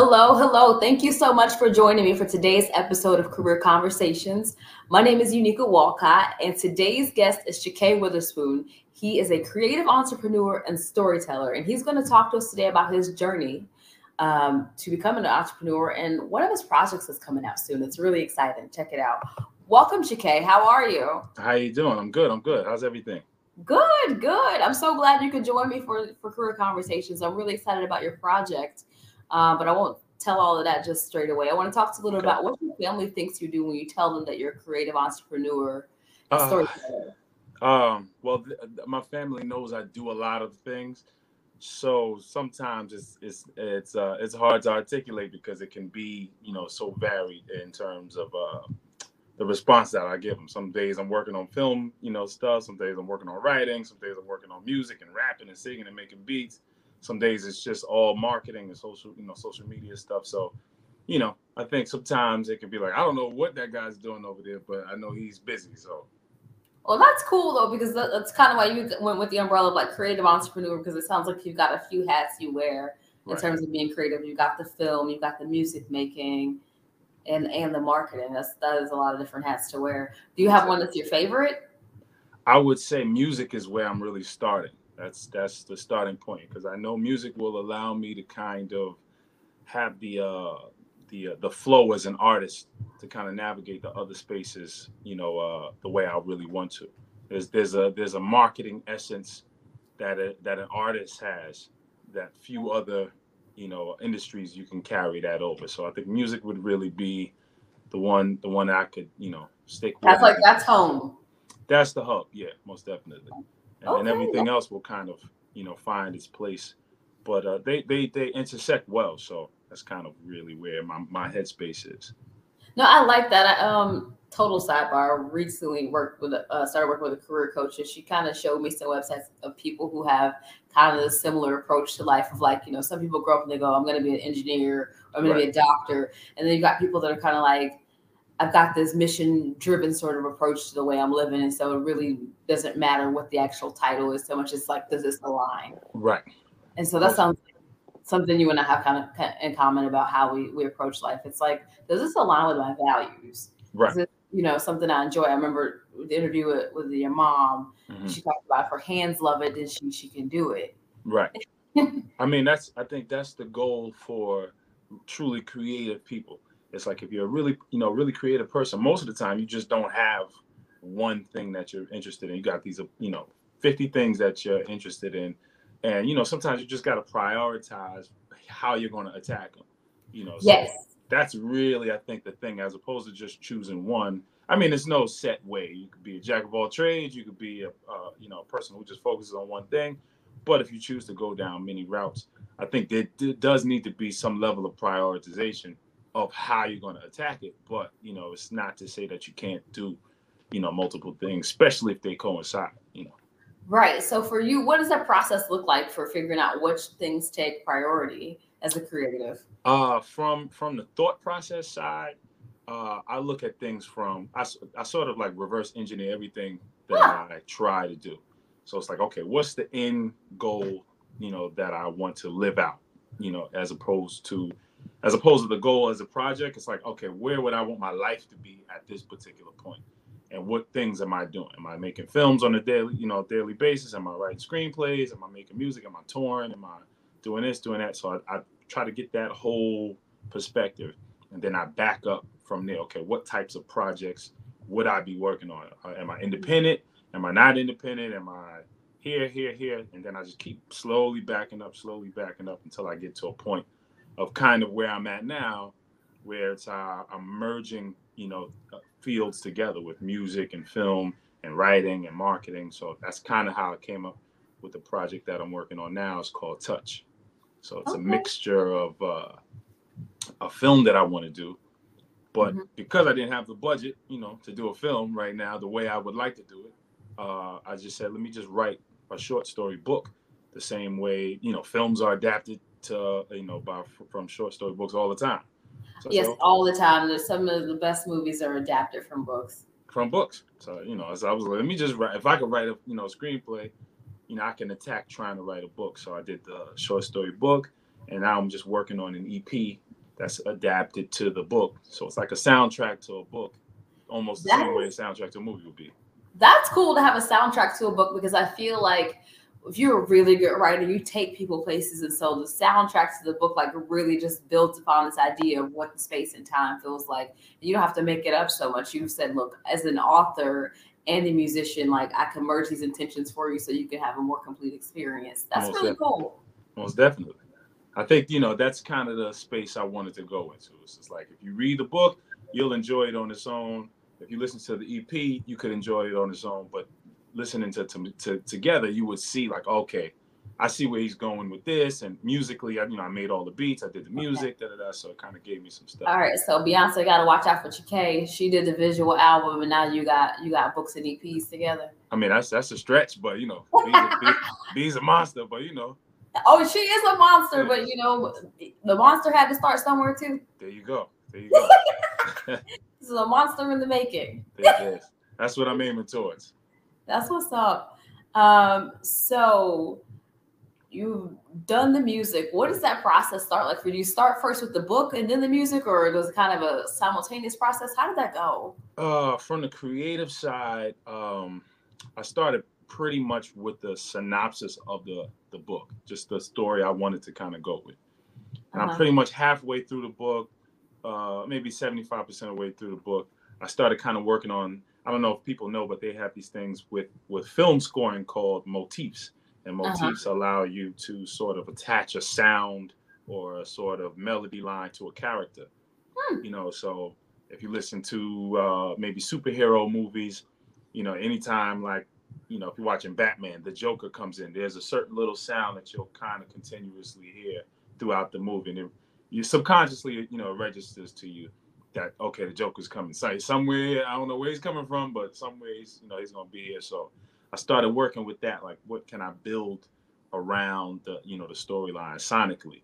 Hello, hello. Thank you so much for joining me for today's episode of Career Conversations. My name is Unika Walcott, and today's guest is Chakay Witherspoon. He is a creative entrepreneur and storyteller, and he's going to talk to us today about his journey um, to becoming an entrepreneur and one of his projects is coming out soon. It's really exciting. Check it out. Welcome, Chakay. How are you? How are you doing? I'm good. I'm good. How's everything? Good, good. I'm so glad you could join me for for Career Conversations. I'm really excited about your project. Um, but I won't tell all of that just straight away. I want to talk to a little okay. about what your family thinks you do when you tell them that you're a creative entrepreneur, uh, storyteller. Um, well, th- my family knows I do a lot of things, so sometimes it's it's it's uh, it's hard to articulate because it can be you know so varied in terms of uh, the response that I give them. Some days I'm working on film, you know, stuff. Some days I'm working on writing. Some days I'm working on music and rapping and singing and making beats some days it's just all marketing and social, you know, social media stuff. So, you know, I think sometimes it can be like, I don't know what that guy's doing over there, but I know he's busy. So, well, that's cool though, because that's kind of why you went with the umbrella of like creative entrepreneur, because it sounds like you've got a few hats you wear in right. terms of being creative. You've got the film, you've got the music making, and and the marketing. That's that is a lot of different hats to wear. Do you have one that's your favorite? I would say music is where I'm really starting. That's that's the starting point because I know music will allow me to kind of have the uh, the uh, the flow as an artist to kind of navigate the other spaces, you know, uh, the way I really want to. There's there's a there's a marketing essence that a, that an artist has that few other you know industries you can carry that over. So I think music would really be the one the one I could you know stick. With That's like that's home. That's the hub. Yeah, most definitely and okay. then everything else will kind of you know find its place. But uh, they they they intersect well, so that's kind of really where my my headspace is. No, I like that. I, um, total sidebar. Recently worked with uh, started working with a career coach, and she kind of showed me some websites of people who have kind of a similar approach to life. Of like, you know, some people grow up and they go, "I'm going to be an engineer," or "I'm going right. to be a doctor," and then you got people that are kind of like, I've got this mission driven sort of approach to the way I'm living. And so it really doesn't matter what the actual title is so much. It's like, does this align? Right. And so that sounds like something you and I have kind of in common about how we, we approach life. It's like, does this align with my values? Right. It, you know, something I enjoy. I remember the interview with, with your mom. Mm-hmm. She talked about if her hands love it, then she, she can do it. Right. I mean, that's, I think that's the goal for truly creative people it's like if you're a really you know really creative person most of the time you just don't have one thing that you're interested in. You got these you know 50 things that you're interested in. And you know sometimes you just got to prioritize how you're going to attack them you know so yes. that's really i think the thing as opposed to just choosing one. I mean there's no set way. You could be a jack of all trades. You could be a uh, you know a person who just focuses on one thing. But if you choose to go down many routes i think there, there does need to be some level of prioritization of how you're going to attack it. But you know, it's not to say that you can't do, you know, multiple things, especially if they coincide. You know. Right. So for you, what does that process look like for figuring out which things take priority as a creative? Uh, from from the thought process side, uh, I look at things from I, I sort of like reverse engineer everything that I try to do. So it's like, okay, what's the end goal, you know, that I want to live out, you know, as opposed to as opposed to the goal as a project it's like okay where would i want my life to be at this particular point? And what things am i doing? Am i making films on a daily you know daily basis? Am i writing screenplays? Am i making music? Am i touring? Am i doing this doing that? So i, I try to get that whole perspective and then i back up from there. Okay what types of projects would i be working on? Uh, am i independent? Am i not independent? Am i here here here? And then i just keep slowly backing up slowly backing up until i get to a point of kind of where I'm at now, where it's uh, I'm merging, you know, uh, fields together with music and film and writing and marketing. So that's kind of how I came up with the project that I'm working on now. It's called Touch. So it's okay. a mixture of uh, a film that I want to do, but mm-hmm. because I didn't have the budget, you know, to do a film right now the way I would like to do it, uh, I just said, let me just write a short story book the same way you know films are adapted to you know by from short story books all the time. So, yes, so, all the time. There's some of the best movies are adapted from books. From books. So you know, so I was like, let me just write. If I could write a you know screenplay, you know, I can attack trying to write a book. So I did the short story book, and now I'm just working on an EP that's adapted to the book. So it's like a soundtrack to a book, almost the That same way a soundtrack to a movie would be. That's cool to have a soundtrack to a book because I feel like if you're a really good writer, you take people places, and so the soundtrack to the book like really just builds upon this idea of what the space and time feels like. You don't have to make it up so much. You said, look, as an author and a musician, like I can merge these intentions for you so you can have a more complete experience. That's Most really definitely. cool. Most definitely. I think, you know, that's kind of the space I wanted to go into. It's just like if you read the book, you'll enjoy it on its own. If you listen to the EP, you could enjoy it on its own. But listening to, to, to together, you would see like, okay, I see where he's going with this. And musically, I, you know, I made all the beats, I did the music, da da da. So it kind of gave me some stuff. All right, so Beyonce got to watch out for Chakay. She did the visual album, and now you got you got books and EPs together. I mean, that's that's a stretch, but you know, B's a, B, B's a monster, but you know, Oh, she is a monster, but you know, the monster had to start somewhere too. there you go. There you go. This is a monster in the making. There it is. That's what I'm aiming towards. That's what's up. Um, so you've done the music. What does that process start like for you? Do you start first with the book and then the music, or does it kind of a simultaneous process? How did that go? Uh, from the creative side, um, I started pretty much with the synopsis of the the book, just the story I wanted to kind of go with. And I'm Uh-huh. pretty much halfway through the book, uh, maybe 75% of the way through the book. I started kind of working on. I don't know if people know, but they have these things with with film scoring called motifs, and Uh-huh. motifs allow you to sort of attach a sound or a sort of melody line to a character. Hmm. You know, so if you listen to uh, maybe superhero movies, you know, anytime like, you know, if you're watching Batman, the Joker comes in, there's a certain little sound that you'll kind of continuously hear throughout the movie. And it, you subconsciously, you know, registers to you that, okay, the Joker's coming. So somewhere, I don't know where he's coming from, but some ways, you know, he's going to be here. So I started working with that. Like, what can I build around the, you know, the storyline sonically?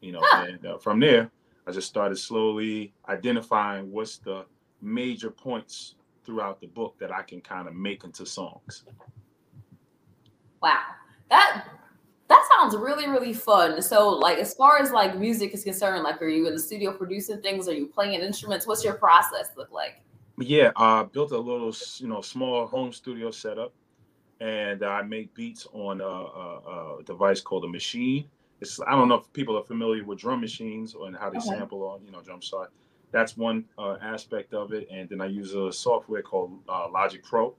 You know, Huh. and uh, from there, I just started slowly identifying what's the major points throughout the book that I can kind of make into songs. Wow, that sounds really really fun. So, like, as far as like music is concerned, like, are you in the studio producing things? Are you playing instruments? What's your process look like? Yeah, I built a little, you know, small home studio setup, and I make beats on a, a, a device called a machine. It's I don't know if people are familiar with drum machines and how they Okay. sample on, you know, drum side. That's one uh, aspect of it, and then I use a software called uh, Logic Pro.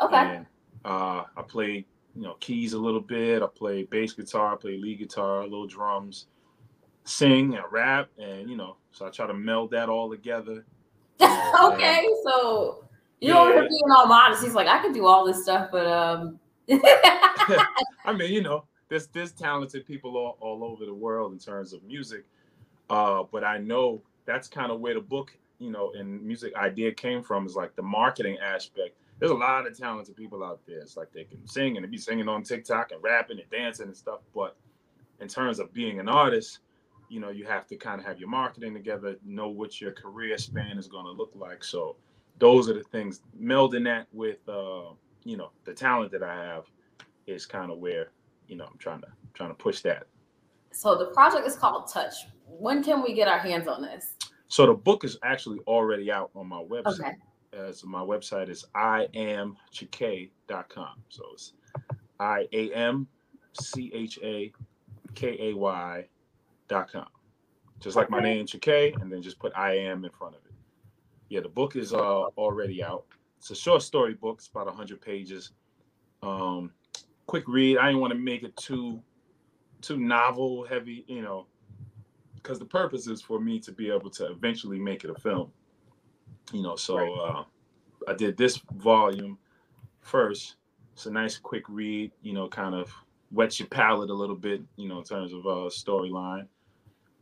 Okay, And uh, I play, you know, keys a little bit. I play bass guitar, I play lead guitar, a little drums, sing and rap, and you know, so I try to meld that all together. okay. So you Yeah. being all modest. He's like, I could do all this stuff, but um. I mean, you know, there's there's talented people all, all over the world in terms of music. Uh, but I know that's kind of where the book, you know, and music idea came from is like the marketing aspect. There's a lot of talented people out there. It's like they can sing and they be singing on TikTok and rapping and dancing and stuff. But in terms of being an artist, you know, you have to kind of have your marketing together, know what your career span is going to look like. So those are the things. Melding that with, uh, you know, the talent that I have is kind of where you know I'm trying to trying to push that. So the project is called Touch. When can we get our hands on this? So the book is actually already out on my website. Okay. Uh, so my website is iamchakay.com. So it's I A M C H A K A Y dot com. Just like my name, Chakay, and then just put I am in front of it. Yeah, the book is uh, already out. It's a short story book. It's about 100 pages. Um, quick read. I didn't want to make it too too novel heavy, you know, because the purpose is for me to be able to eventually make it a film. You know, so Right. uh, I did this volume first. It's a nice quick read, you know, kind of wets your palate a little bit, you know, in terms of uh, storyline.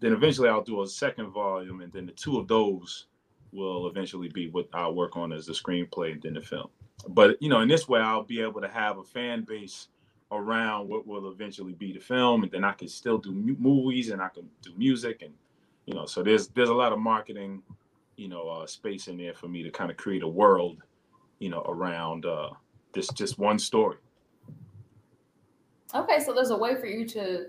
Then eventually I'll do a second volume, and then the two of those will eventually be what I'll work on as the screenplay and then the film. But you know, in this way, I'll be able to have a fan base around what will eventually be the film, and then I can still do movies and I can do music, and you know, so there's there's a lot of marketing, you know, uh, space in there for me to kind of create a world, you know, around uh, this just one story. Okay, so there's a way for you to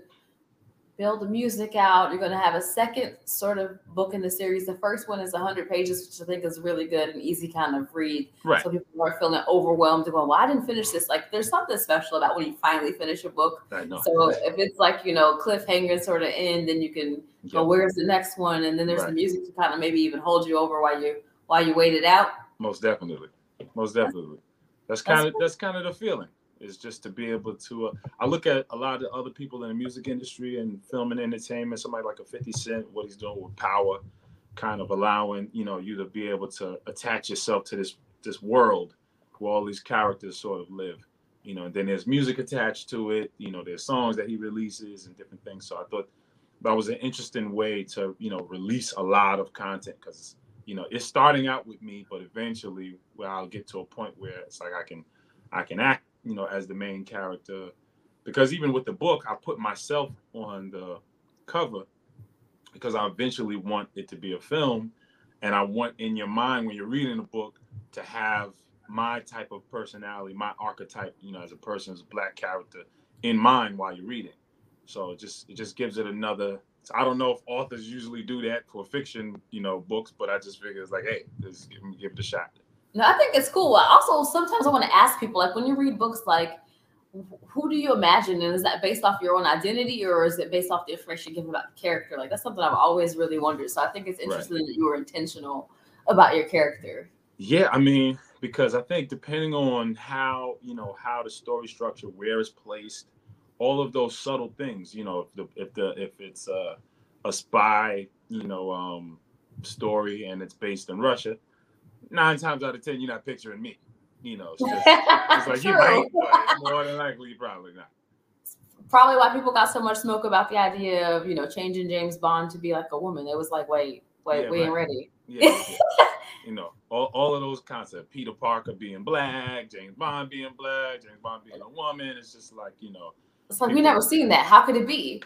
build the music out. You're going to have a second sort of book in the series. The first one is 100 pages, which I think is really good and easy kind of read. Right. So people are feeling overwhelmed and going, well, I didn't finish this. Like there's something special about when you finally finish a book. I know. So if it's like, you know, cliffhanger sort of end, then you can go, Yeah. where's the next one? And then there's the music to kind of maybe even hold you over while you while you wait it out. Most definitely. Most definitely. That's That's kind of cool. that's kind of the feeling. Is just to be able to. Uh, I look at a lot of other people in the music industry and film and entertainment. Somebody like a Fifty Cent, what he's doing with Power, kind of allowing you know you to be able to attach yourself to this this world where all these characters sort of live. You know, and then there's music attached to it. You know, there's songs that he releases and different things. So I thought that was an interesting way to you know release a lot of content because you know it's starting out with me but eventually where i'll get to a point where it's like i can i can act you know as the main character. Because even with the book i put myself on the cover because i eventually want it to be a film. And i want in your mind when you're reading the book to have my type of personality my archetype you know as a person as a black character in mind while you're reading. So it just it just gives it another I don't know if authors usually do that for fiction, you know, books, but I just figure it's like, hey, let's give, give it a shot. No, I think it's cool. I Also, sometimes I want to ask people, like when you read books, like who do you imagine, and is that based off your own identity, or is it based off the information given about the character? Like that's something I've always really wondered. So I think it's Right. interesting that you were intentional about your character. Yeah, I mean, because I think depending on how you know how the story structure, where it's placed, all of those subtle things, you know, if the if the if it's a, a spy, you know, um, story and it's based in Russia, nine times out of ten, you're not picturing me. You know, it's, just, it's like you might, but more than likely, you probably not. Probably why people got so much smoke about the idea of you know changing James Bond to be like a woman. It was like, wait, wait, Yeah, we ain't ready. Yeah, yeah. you know, all, all of those concepts. Peter Parker being black, James Bond being black, James Bond being a woman. It's just like, you know, It's like we never seen that. How could it be?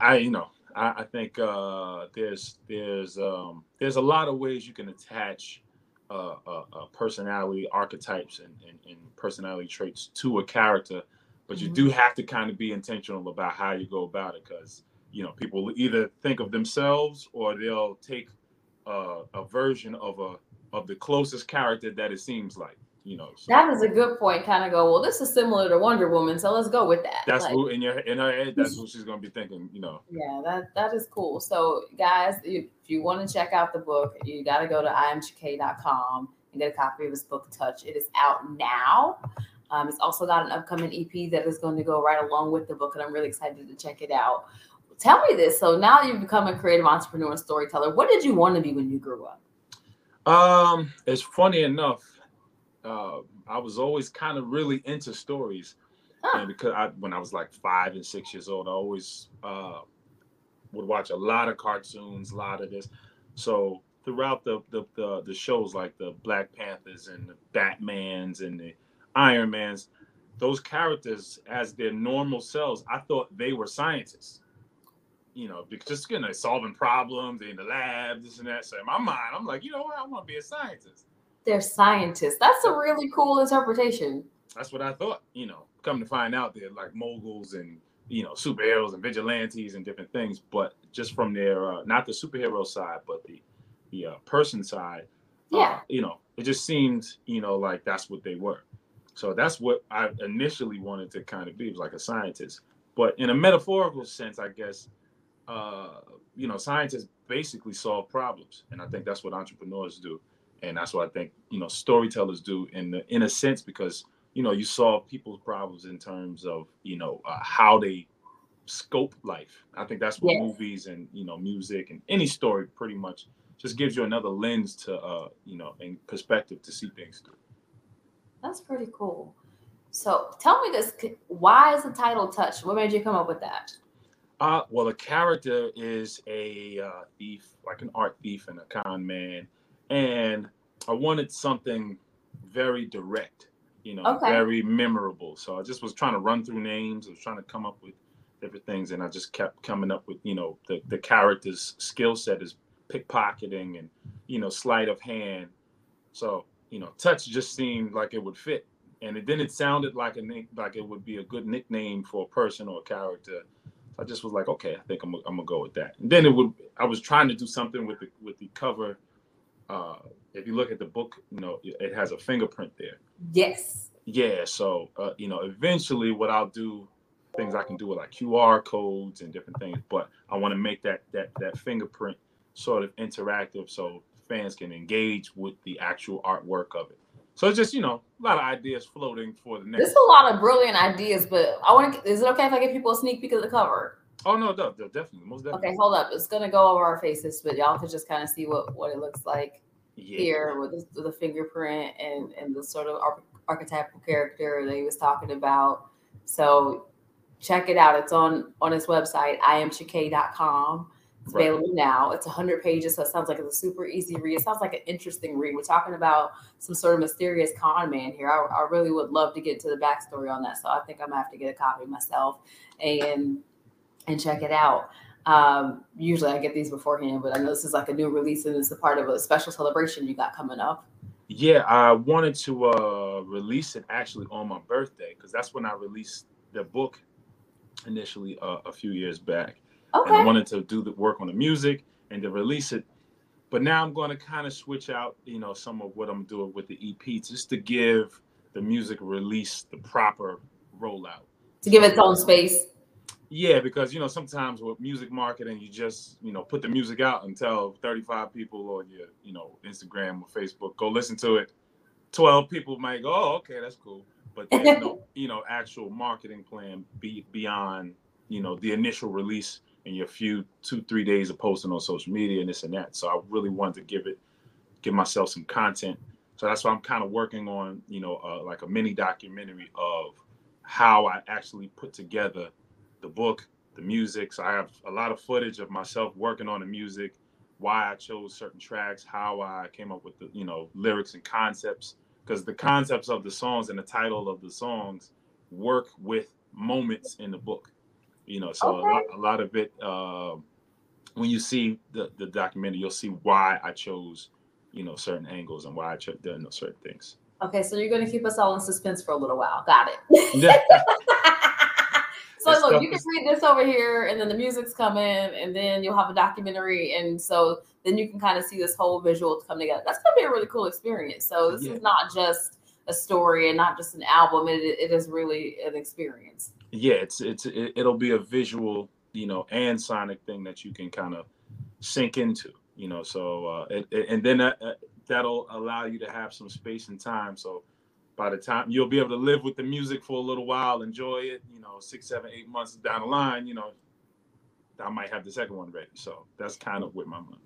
I you know, I, I think uh there's there's um there's a lot of ways you can attach uh, uh, uh personality archetypes and, and, and personality traits to a character, but you Mhm. do have to kind of be intentional about how you go about it because you know people either think of themselves or they'll take uh, a version of a of the closest character that it seems like you know so That is a good point. Kind of go, well, this is similar to Wonder Woman, so let's go with that. that's Like, who in your in her head that's what she's gonna be thinking you know Yeah, that that is cool. So, guys, if you want to check out the book, you got to go to iamchakay.com and get a copy of his book, Touch. It is out now. Um, it's also got an upcoming EP that is going to go right along with the book, and I'm really excited to check it out. Tell me this. So now you've become a creative entrepreneur and storyteller. What did you want to be when you grew up? Um, it's funny enough. Uh, I was always kind of really into stories, Huh. and because I, when I was like five and six years old, I always uh, would watch a lot of cartoons, a lot of this. So throughout the the, the the shows like the Black Panthers and the Batman's and the Iron Man's, those characters as their normal selves, I thought they were scientists. You know, because just you know, solving problems in the lab, this and that. So in my mind, I'm like, you know what, I want to be a scientist. They're scientists. That's a really cool interpretation. That's what I thought. You know, come to find out they're like moguls and you know superheroes and vigilantes and different things. But just from their uh, not the superhero side, but the the uh, person side, uh, Yeah. you know, it just seemed you know like that's what they were. So that's what I initially wanted to kind of be was like a scientist. But in a metaphorical sense, I guess, uh, you know, scientists basically solve problems, and I think that's what entrepreneurs do, and that's what I think you know storytellers do in the, in a sense because you know you solve people's problems in terms of you know uh, how they scope life. I think that's what Yes. movies and you know music and any story pretty much just gives you another lens to uh, you know and perspective to see things through. That's pretty cool. So tell me this: Why is the title "Touch"? What made you come up with that? Uh, well, the character is a uh, thief, like an art thief and a con man, and I wanted something very direct, you know, Okay. very memorable. So I just was trying to run through names. I was trying to come up with different things, and I just kept coming up with, you know, the the character's skill set is pickpocketing and you know sleight of hand. So you know, touch just seemed like it would fit, and it, then it sounded like a like it would be a good nickname for a person or a character I just was like, okay, I think I'm, I'm gonna go with that. And then it would I was trying to do something with the with the cover. Uh, if you look at the book, you know, it has a fingerprint there. Yes. Yeah. So uh, you know, eventually, what I'll do, things I can do with like QR codes and different things, but I want to make that that that fingerprint sort of interactive, so fans can engage with the actual artwork of it. So it's just you know a lot of ideas floating for the next. There's a lot of brilliant ideas, but I want to. Is it okay if I give people a sneak peek of the cover? Oh no, no, no definitely, most definitely. Okay, hold up. It's gonna go over our faces, but y'all can just kind of see what what it looks like yeah. here with the, with the, fingerprint and and the sort of archetypal character that he was talking about. So check it out. It's on on his website, iamchakay.com. It's right. available now. It's 100 pages, so it sounds like it's a super easy read. It sounds like an interesting read. We're talking about some sort of mysterious con man here. I, I really would love to get to the backstory on that. So I think I'm gonna have to get a copy myself and and check it out. Um, usually I get these beforehand, but I know this is like a new release and it's a part of a special celebration you got coming up. Yeah, I wanted to uh, release it actually on my birthday because that's when I released the book initially uh, a few years back. Okay. And I wanted to do the work on the music and to release it. But now I'm going to kind of switch out, you know, some of what I'm doing with the EP just to give the music release the proper rollout. To give its own space. Yeah, because you know sometimes with music marketing, you just you know put the music out and tell 35 people on your you know Instagram or Facebook go listen to it. 12 people might go, oh, okay, that's cool, but there's no you know actual marketing plan be beyond you know the initial release in your few two three days of posting on social media and this and that. So I really wanted to give it give myself some content. So that's why I'm kind of working on you know uh, like a mini documentary of how I actually put together the book, the music. So I have a lot of footage of myself working on the music, why I chose certain tracks, how I came up with the you know lyrics and concepts. Because the concepts of the songs and the title of the songs work with moments in the book you know so okay. a, lot, a lot of it uh, when you see the, the documentary you'll see why i chose you know certain angles and why i chose you know, certain things okay so you're going to keep us all in suspense for a little while got it so look you can read this over here and then the music's coming and then you'll have a documentary and so then you can kind of see this whole visual come together that's going to be a really cool experience so this yeah. is not just a story and not just an album it, it is really an experience yeah, it's it's it, it'll be a visual, you know, and sonic thing that you can kind of sink into, you know. So uh, it, it, and then that, uh, that'll allow you to have some space and time. So by the time you'll be able to live with the music for a little while, enjoy it, you know, six, seven, eight months down the line, you know, I might have the second one ready. So that's kind of with my mind.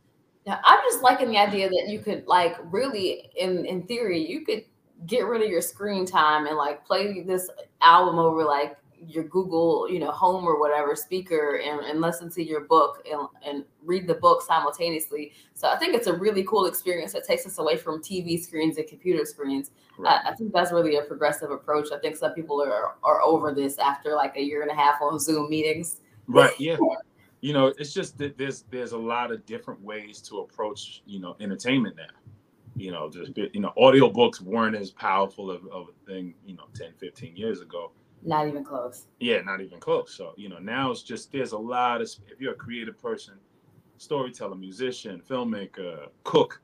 Yeah, I'm just liking the idea that you could like really, in in theory, you could get rid of your screen time and like play this album over like your Google, you know, home or whatever speaker and, and listen to your book and, and read the book simultaneously. So I think it's a really cool experience that takes us away from TV screens and computer screens. Right. I, I, think that's really a progressive approach. I think some people are are over this after like a year and a half on Zoom meetings. Right. Yeah. you know, it's just that there's there's a lot of different ways to approach, you know, entertainment now. You know, just you know, audiobooks weren't as powerful of, of a thing, you know, 10, 15 years ago not even close. Yeah, not even close. So, you know, now it's just there's a lot of if you're a creative person, storyteller, musician, filmmaker, cook,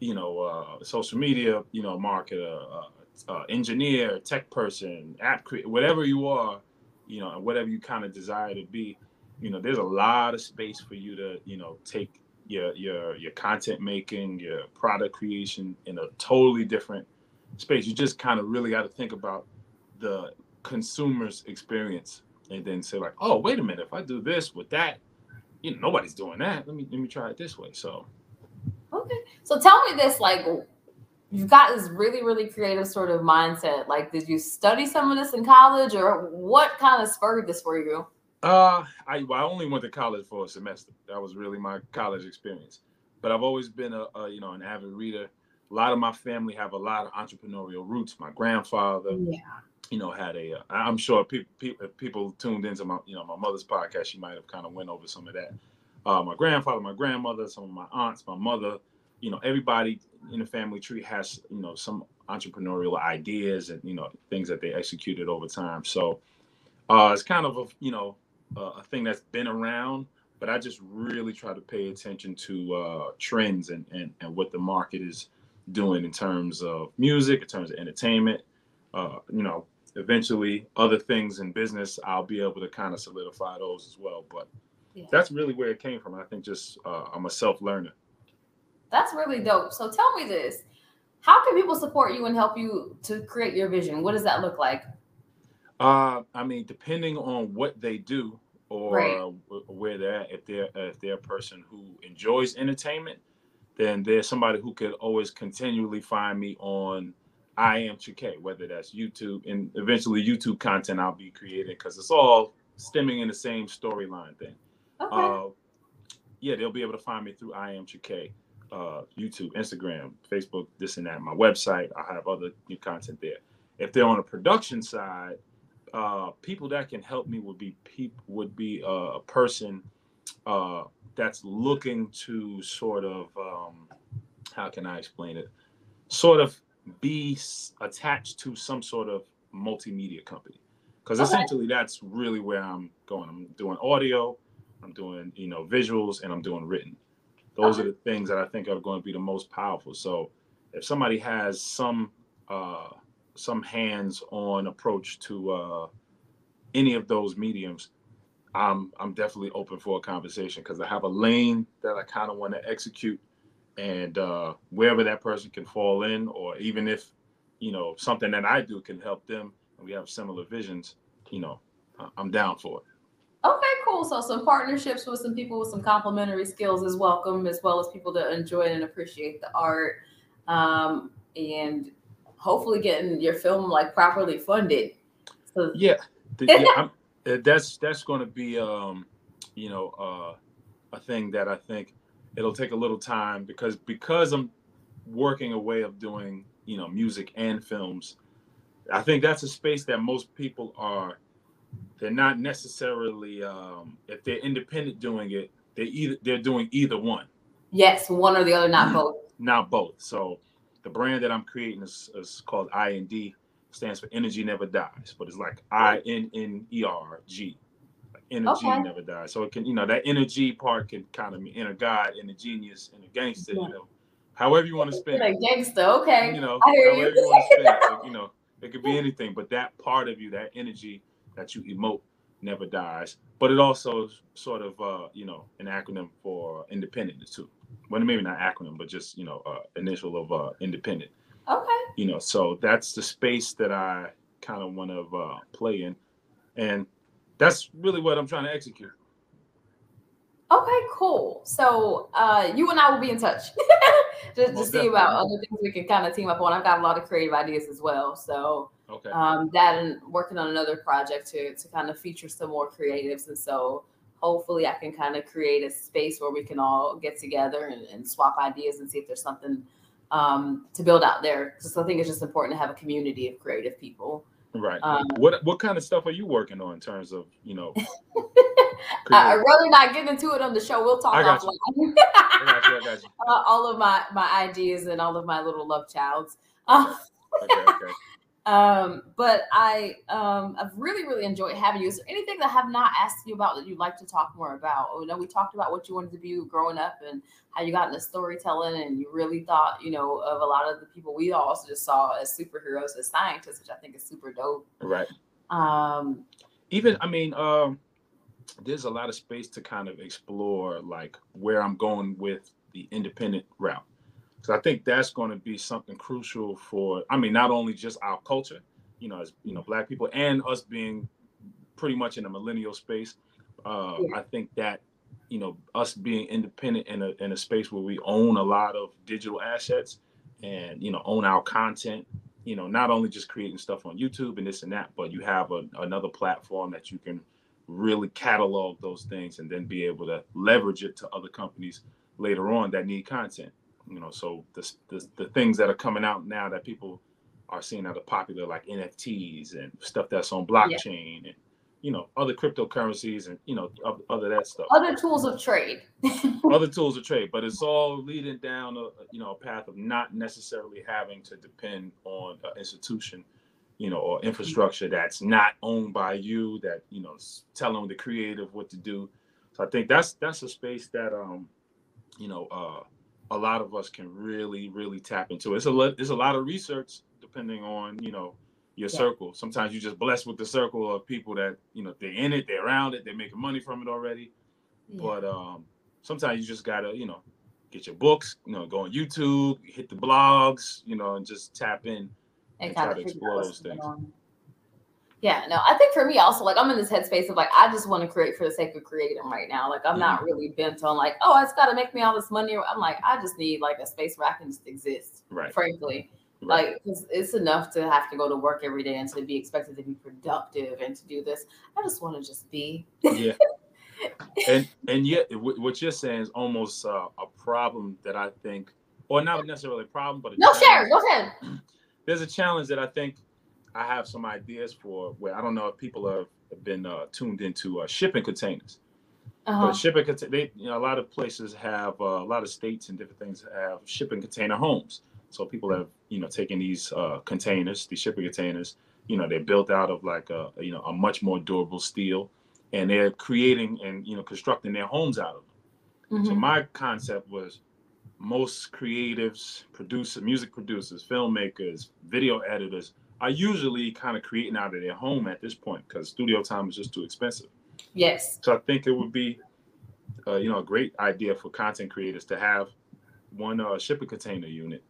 you know, uh, social media, you know, marketer, uh, uh, engineer, tech person, app creator, whatever you are, you know, and whatever you kind of desire to be, you know, there's a lot of space for you to, you know, take your your your content making, your product creation in a totally different space. You just kind of really got to think about the consumer's experience and then say like, oh, wait a minute, if I do this with that, you know, nobody's doing that. Let me let me try it this way. So okay. So tell me this, like you've got this really, really creative sort of mindset. Like, did you study some of this in college or what kind of spurred this for you? Uh I well, I only went to college for a semester. That was really my college experience. But I've always been a, a you know an avid reader. A lot of my family have a lot of entrepreneurial roots. My grandfather, yeah you know, had a. am uh, sure people, people people tuned into my, you know, my mother's podcast. She might have kind of went over some of that. Uh, my grandfather, my grandmother, some of my aunts, my mother, you know, everybody in the family tree has, you know, some entrepreneurial ideas and you know things that they executed over time. So uh, it's kind of a, you know, a thing that's been around, but I just really try to pay attention to uh, trends and, and and what the market is doing in terms of music, in terms of entertainment. Uh, you know, eventually other things in business, I'll be able to kind of solidify those as well. But yeah. that's really where it came from. I think just uh, I'm a self learner. That's really dope. So tell me this: How can people support you and help you to create your vision? What does that look like? Uh, I mean, depending on what they do or right. where they're at, if they're if they're a person who enjoys entertainment, then there's somebody who could always continually find me on I am Chakay, whether that's YouTube and eventually YouTube content I'll be creating because it's all stemming in the same storyline thing. Okay. Uh, yeah, they'll be able to find me through I am Chakay, uh, YouTube, Instagram, Facebook, this and that. My website, I have other new content there. If they're on a production side, uh, people that can help me would be people would be uh, a person uh, that's looking to sort of um, how can I explain it? Sort of be attached to some sort of multimedia company, because okay. essentially that's really where I'm going. I'm doing audio, I'm doing you know visuals, and I'm doing written. Those okay. are the things that I think are going to be the most powerful. So if somebody has some uh, some hands-on approach to uh, any of those mediums, I'm I'm definitely open for a conversation because I have a lane that I kind of want to execute, and uh, wherever that person can fall in, or even if you know something that I do can help them, and we have similar visions, you know, I'm down for it. Okay, cool. So some partnerships with some people with some complementary skills is welcome, as well as people to enjoy and appreciate the art, um, and hopefully getting your film like properly funded. So yeah, the, yeah uh, that's that's going to be um, you know uh, a thing that I think it'll take a little time because because I'm working a way of doing you know music and films. I think that's a space that most people are. They're not necessarily um, if they're independent doing it. They either they're doing either one. Yes, one or the other, not both. Not both. So the brand that I'm creating is, is called IND stands for energy never dies, but it's like I N N E R G. Energy okay. never dies. So it can, you know, that energy part can kind of mean inner God, inner genius, inner gangster, yeah. you know, however you want to spend it. gangster, okay. You know, however you, you want to spend it. Like, you know, it could be anything, but that part of you, that energy that you emote never dies. But it also sort of uh, you know, an acronym for independence too. Well, maybe not acronym, but just, you know, uh, initial of uh independent. Okay. You know, so that's the space that I kind of want to uh, play in, and that's really what I'm trying to execute. Okay, cool. So uh, you and I will be in touch just to see about other things we can kind of team up on. I've got a lot of creative ideas as well. So okay. um, that and working on another project to to kind of feature some more creatives, and so hopefully I can kind of create a space where we can all get together and, and swap ideas and see if there's something um, to build out there. Because I think it's just important to have a community of creative people. Right. Um, what what kind of stuff are you working on in terms of you know? I'd rather not get into it on the show. We'll talk offline. I got you. I got you. Uh, all of my my ideas and all of my little love childs. Uh, okay, okay. Um, but I um, I've really really enjoyed having you. Is there anything that I have not asked you about that you'd like to talk more about? Oh, you know, we talked about what you wanted to be growing up and how you got into storytelling, and you really thought you know of a lot of the people we also just saw as superheroes as scientists, which I think is super dope. Right. Um, even I mean, um, there's a lot of space to kind of explore like where I'm going with the independent route. So I think that's going to be something crucial for. I mean, not only just our culture, you know, as you know, black people, and us being pretty much in a millennial space. Uh, yeah. I think that you know, us being independent in a in a space where we own a lot of digital assets and you know own our content. You know, not only just creating stuff on YouTube and this and that, but you have a, another platform that you can really catalog those things and then be able to leverage it to other companies later on that need content you know so the, the, the things that are coming out now that people are seeing that are popular like nfts and stuff that's on blockchain yeah. and you know other cryptocurrencies and you know other that stuff other tools of trade other tools of trade but it's all leading down a you know a path of not necessarily having to depend on an institution you know, or infrastructure that's not owned by you that you know telling the creative what to do. So I think that's that's a space that um, you know, uh, a lot of us can really really tap into. It's a lot. It's a lot of research depending on you know your yeah. circle. Sometimes you're just blessed with the circle of people that you know they're in it, they're around it, they're making money from it already. Yeah. But um, sometimes you just gotta you know get your books, you know, go on YouTube, hit the blogs, you know, and just tap in and, and try to explore those things. Yeah, no, I think for me also, like I'm in this headspace of like I just want to create for the sake of creating right now. Like I'm mm-hmm. not really bent on like, oh, it's got to make me all this money. I'm like, I just need like a space where I can just exist. Right. Frankly, right. like it's, it's enough to have to go to work every day and to be expected to be productive and to do this. I just want to just be. yeah. and and yet what you're saying is almost uh, a problem that I think, or not necessarily a problem, but a no, share, go ahead. There's a challenge that I think I have some ideas for. Where I don't know if people have been uh, tuned into uh, shipping containers. Uh-huh. But shipping they, you know, a lot of places have uh, a lot of states and different things have shipping container homes. So people have you know taken these uh, containers, these shipping containers. You know, they're built out of like a you know a much more durable steel and they're creating and you know constructing their homes out of them. Mm-hmm. So my concept was most creatives, producers, music producers, filmmakers, video editors are usually kind of creating out of their home at this point because studio time is just too expensive. Yes. So I think it would be, uh, you know, a great idea for content creators to have one uh, shipping container unit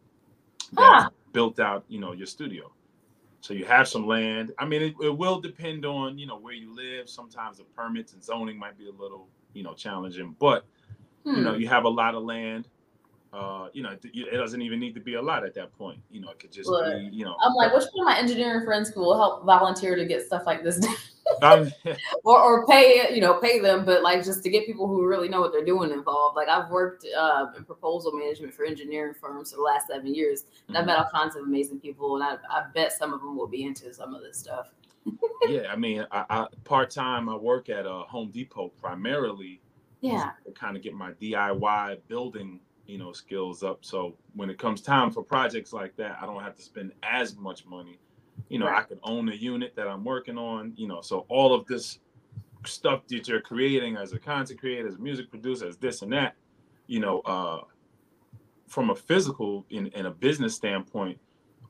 that built out, you know, your studio. So you have some land. I mean, it, it, will depend on you know where you live. Sometimes the permits and zoning might be a little you know challenging, but hmm. you know hmm. you have a lot of land. Uh, you know, it doesn't even need to be a lot at that point. You know, it could just but be, you know. I'm like, which one of my engineering friends who will help volunteer to get stuff like this done? um, or, or pay you know pay them but like just to get people who really know what they're doing involved like i've worked uh, in proposal management for engineering firms for the last seven years and i've met mm-hmm. all kinds of amazing people and i, I bet some of them will be into some of this stuff yeah i mean I, I part-time i work at a uh, home depot primarily yeah to kind of get my diy building you know skills up so when it comes time for projects like that i don't have to spend as much money you know right. i could own a unit that i'm working on you know so all of this stuff that you're creating as a content creator as a music producer as this and that you know uh from a physical in, in a business standpoint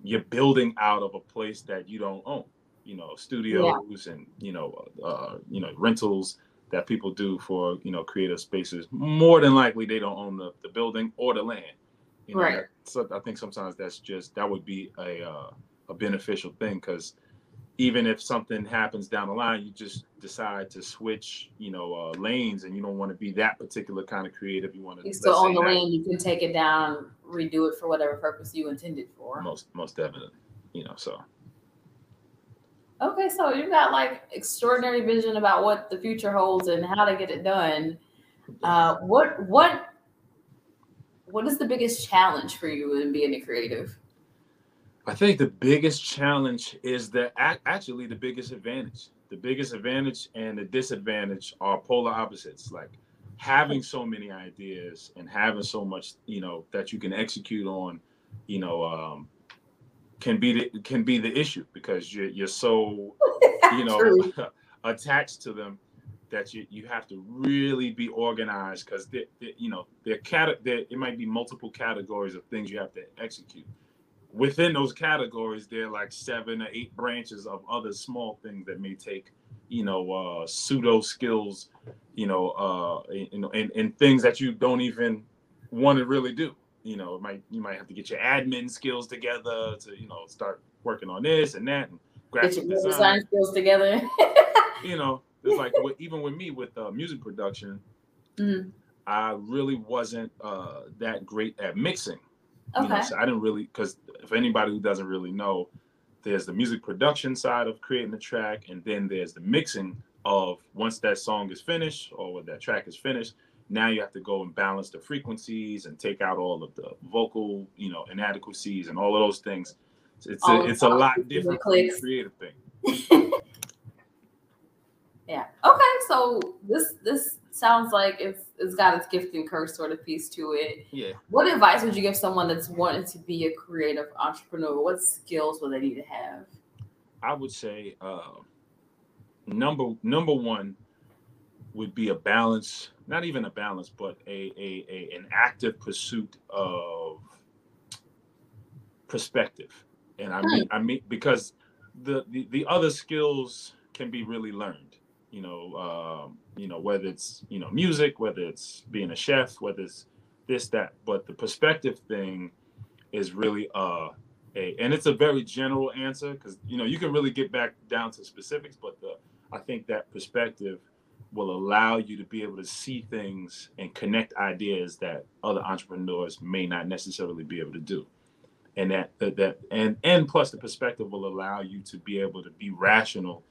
you're building out of a place that you don't own you know studios yeah. and you know uh you know rentals that people do for you know creative spaces more than likely they don't own the, the building or the land you know, right so i think sometimes that's just that would be a uh a beneficial thing because even if something happens down the line, you just decide to switch, you know, uh, lanes, and you don't want to be that particular kind of creative. You want to. You still own the lane. You can take it down, redo it for whatever purpose you intended for. Most, most definitely, you know. So. Okay, so you've got like extraordinary vision about what the future holds and how to get it done. Uh, what what what is the biggest challenge for you in being a creative? I think the biggest challenge is that actually the biggest advantage. The biggest advantage and the disadvantage are polar opposites. Like having so many ideas and having so much, you know, that you can execute on, you know, um, can be the can be the issue because you're you're so, you know, attached to them that you, you have to really be organized because you know there cat it might be multiple categories of things you have to execute within those categories, there are like seven or eight branches of other small things that may take, you know, uh, pseudo skills, you know, uh, you know, and, and things that you don't even want to really do. You know, it might you might have to get your admin skills together to, you know, start working on this and that and graphic design. design skills together. you know, it's like even with me with uh, music production, mm-hmm. I really wasn't uh, that great at mixing. Okay. You know, so I didn't really because if anybody who doesn't really know, there's the music production side of creating the track, and then there's the mixing of once that song is finished or when that track is finished. Now you have to go and balance the frequencies and take out all of the vocal, you know, inadequacies and all of those things. It's a, it's a lot different from the creative thing. yeah. Okay. So this this sounds like it's it's got its gift and curse sort of piece to it. Yeah. What advice would you give someone that's wanting to be a creative entrepreneur? What skills would they need to have? I would say uh, number number one would be a balance, not even a balance, but a, a, a an active pursuit of perspective. And I mean, I mean, because the, the, the other skills can be really learned, you know, um, you know, whether it's, you know, music, whether it's being a chef, whether it's this, that, but the perspective thing is really, uh, a, and it's a very general answer because, you know, you can really get back down to specifics, but the, I think that perspective will allow you to be able to see things and connect ideas that other entrepreneurs may not necessarily be able to do. And that that, that and and plus the perspective will allow you to be able to be rational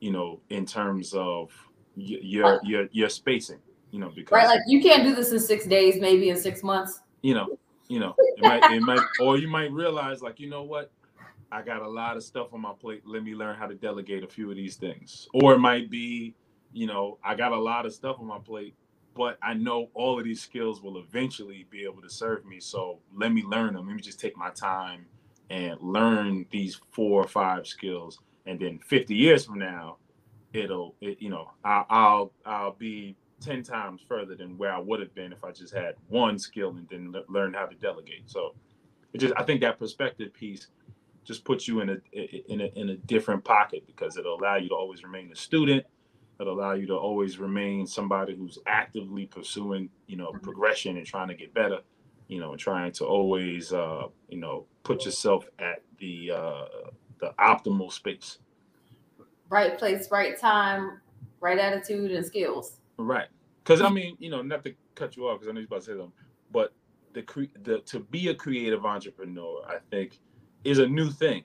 you know in terms of y- your your your spacing you know because right like you can't do this in six days maybe in six months. You know you know it might it might or you might realize like you know what? I got a lot of stuff on my plate. Let me learn how to delegate a few of these things. Or it might be you know i got a lot of stuff on my plate but I know all of these skills will eventually be able to serve me. So let me learn them. Let me just take my time and learn these four or five skills. And then 50 years from now, it'll, it, you know, I'll, I'll, I'll be 10 times further than where I would have been if I just had one skill and then learn how to delegate. So it just, I think that perspective piece just puts you in a, in a, in a different pocket because it'll allow you to always remain a student that allow you to always remain somebody who's actively pursuing, you know, mm-hmm. progression and trying to get better, you know, and trying to always, uh, you know, put yourself at the uh, the optimal space. Right place, right time, right attitude, and skills. Right, because I mean, you know, not to cut you off, because I know you're about to say them, but the cre- the to be a creative entrepreneur, I think, is a new thing.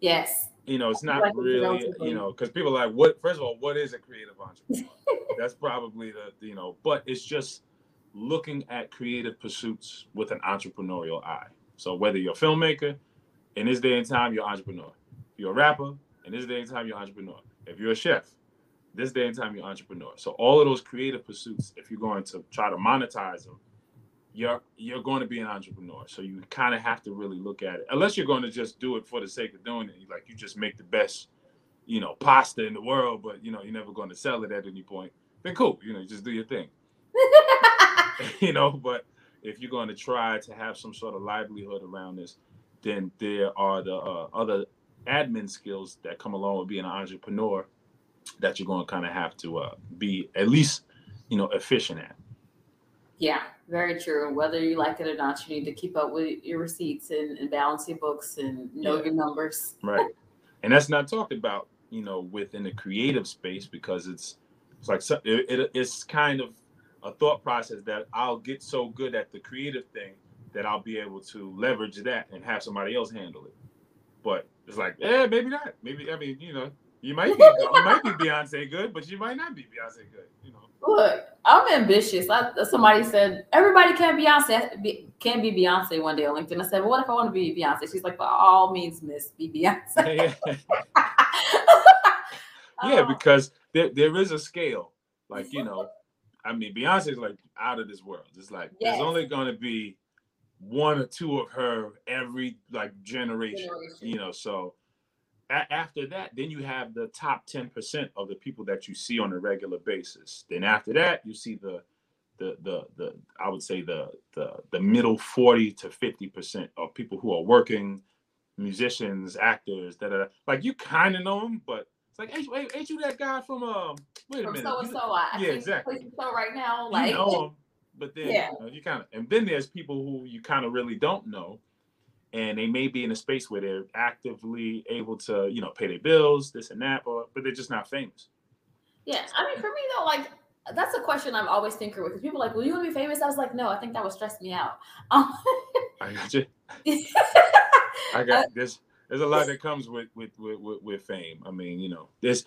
Yes you know, it's not like really, you know, because people are like, what? First of all, what is a creative entrepreneur? That's probably the, you know, but it's just looking at creative pursuits with an entrepreneurial eye. So whether you're a filmmaker, in this day and time, you're an entrepreneur. If you're a rapper, in this day and time, you're an entrepreneur. If you're a chef, this day and time, you're an entrepreneur. So all of those creative pursuits, if you're going to try to monetize them, you're you're going to be an entrepreneur. So you kind of have to really look at it. Unless you're going to just do it for the sake of doing it. Like you just make the best, you know, pasta in the world, but you know, you're never going to sell it at any point. Then cool, you know, just do your thing. you know, but if you're going to try to have some sort of livelihood around this, then there are the uh, other admin skills that come along with being an entrepreneur that you're going to kind of have to uh, be at least, you know, efficient at. Yeah, very true. Whether you like it or not, you need to keep up with your receipts and, and balance your books and know yeah. your numbers. Right. and that's not talked about, you know, within the creative space because it's it's like it, it, it's kind of a thought process that I'll get so good at the creative thing that I'll be able to leverage that and have somebody else handle it. But it's like, yeah, maybe not. Maybe I mean, you know, you might be you might be Beyonce good, but you might not be Beyonce good. You know. Look, I'm ambitious. I, somebody said everybody can Beyonce be, can be Beyonce one day on LinkedIn. I said, well, what if I want to be Beyonce? She's like, by all means, Miss, be Beyonce. yeah, um, because there, there is a scale. Like you know, I mean, Beyonce is like out of this world. It's like yes. there's only going to be one or two of her every like generation, generation. You know, so a- after that, then you have the top 10% of the people that you see on a regular basis. Then after that, you see the the the the I would say the the the middle 40 to 50% of people who are working, musicians, actors, that are like you kind of know them, but it's like, ain't, ain't, you that guy from um wait a from minute. So and so I yeah, exactly. So right now, like you know him, but then yeah. you, know, you kind of and then there's people who you kind of really don't know and they may be in a space where they're actively able to, you know, pay their bills, this and that, but but they're just not famous. Yeah, I mean, for me though, like that's a question I'm always thinking with because people are like, "Will you want to be famous?" I was like, "No, I think that would stress me out." Um, I got you. I got uh, there's a lot that comes with, with with with fame. I mean, you know, there's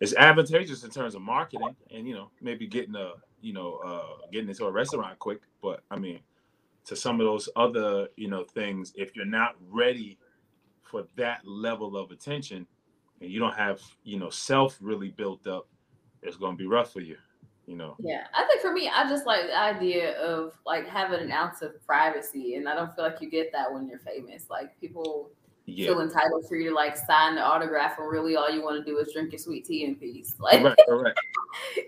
it's advantageous in terms of marketing and you know maybe getting a you know uh getting into a restaurant quick, but I mean to some of those other you know things if you're not ready for that level of attention and you don't have you know self really built up it's going to be rough for you you know yeah i think for me i just like the idea of like having an ounce of privacy and i don't feel like you get that when you're famous like people yeah. feel entitled for you to like sign the autograph and really all you want to do is drink your sweet tea in peace. Like right, right.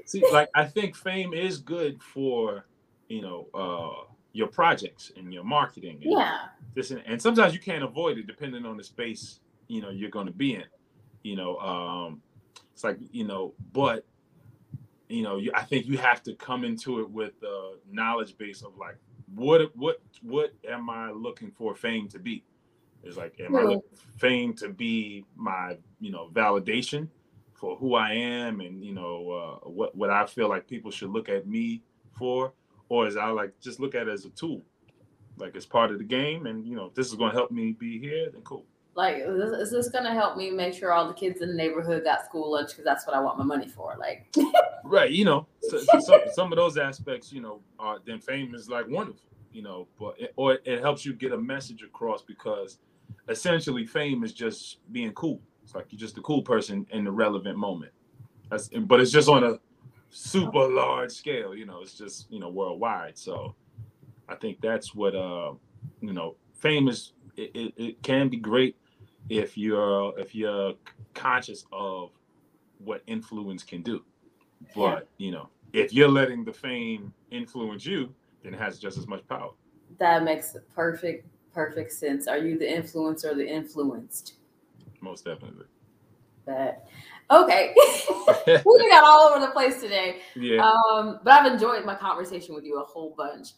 See, like I think fame is good for, you know, uh your projects and your marketing. And yeah. This and, and sometimes you can't avoid it depending on the space, you know, you're gonna be in. You know, um it's like, you know, but you know, you, I think you have to come into it with a knowledge base of like what what what am I looking for fame to be? It's like, am I looking fame to be my, you know, validation for who I am and you know uh, what what I feel like people should look at me for, or is I like just look at it as a tool, like it's part of the game, and you know, if this is going to help me be here, then cool. Like, is this going to help me make sure all the kids in the neighborhood got school lunch because that's what I want my money for? Like, right, you know, so, so some, some of those aspects, you know, are then fame is like wonderful, you know, but it, or it helps you get a message across because essentially fame is just being cool. It's like you're just a cool person in the relevant moment. That's but it's just on a super large scale, you know, it's just, you know, worldwide. So I think that's what uh you know, fame is it, it, it can be great if you're if you're conscious of what influence can do. But you know, if you're letting the fame influence you, then it has just as much power. That makes perfect perfect sense. Are you the influencer or the influenced? Most definitely. That okay. we got all over the place today. Yeah. Um, but I've enjoyed my conversation with you a whole bunch.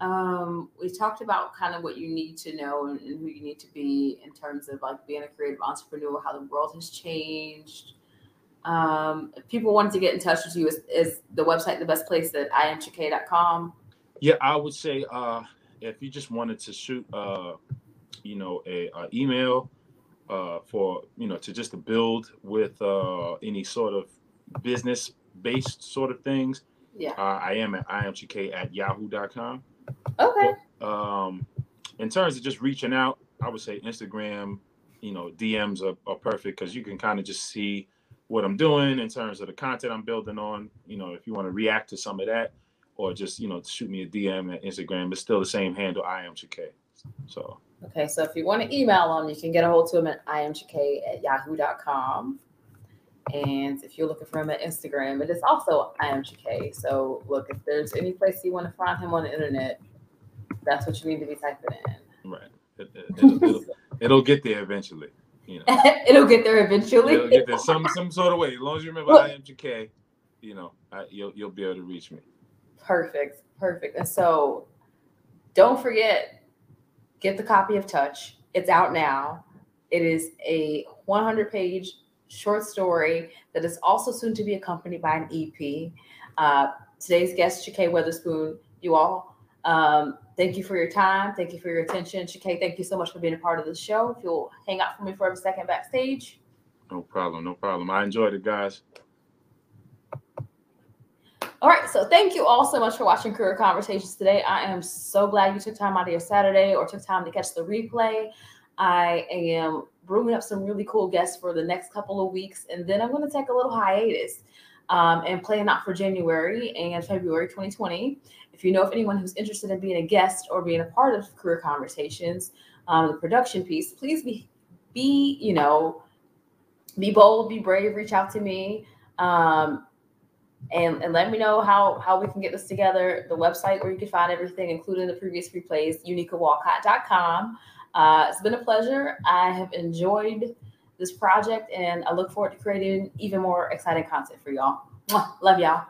Um, we talked about kind of what you need to know and, and, who you need to be in terms of like being a creative entrepreneur, how the world has changed. Um, if people wanted to get in touch with you, is, is the website the best place that iamchakay.com? Yeah, I would say uh, if you just wanted to shoot, uh, you know, a, a email uh, for you know to just to build with uh, any sort of business based sort of things. Yeah. Uh, I am at iamchakay at yahoo.com. Okay. But, um, in terms of just reaching out, I would say Instagram, you know, DMs are, are perfect because you can kind of just see what I'm doing in terms of the content I'm building on. You know, if you want to react to some of that, or just you know shoot me a DM at Instagram. It's still the same handle. I am Chakay. So. Okay, so if you want to email him, you can get a hold to him at iamchakay at yahoo.com. And if you're looking for him at Instagram, it is also iamchakay. So look, if there's any place you want to find him on the internet, that's what you need to be typing in. Right. It, will it, it'll get there eventually. You know. it'll get there eventually. It'll get there some some sort of way. As long as you remember well, I you know, I, you'll you'll be able to reach me. Perfect. Perfect. And so don't forget, get the copy of Touch. It's out now. It is a 100 page short story that is also soon to be accompanied by an EP. Uh, today's guest, Chakay Witherspoon, you all, um, thank you for your time. Thank you for your attention. Chike, thank you so much for being a part of the show. If you'll hang out for me for a second backstage. No problem. No problem. I enjoyed it, guys. All right, so thank you all so much for watching Career Conversations today. I am so glad you took time out of your Saturday or took time to catch the replay. I am bringing up some really cool guests for the next couple of weeks, and then I'm going to take a little hiatus um, and plan out for January and February 2020. If you know of anyone who's interested in being a guest or being a part of Career Conversations, um, the production piece, please be be you know be bold, be brave, reach out to me. Um, and, and let me know how how we can get this together. The website where you can find everything, including the previous replays, unikawalcott.com. Uh, it's been a pleasure. I have enjoyed this project, and I look forward to creating even more exciting content for y'all. Love y'all.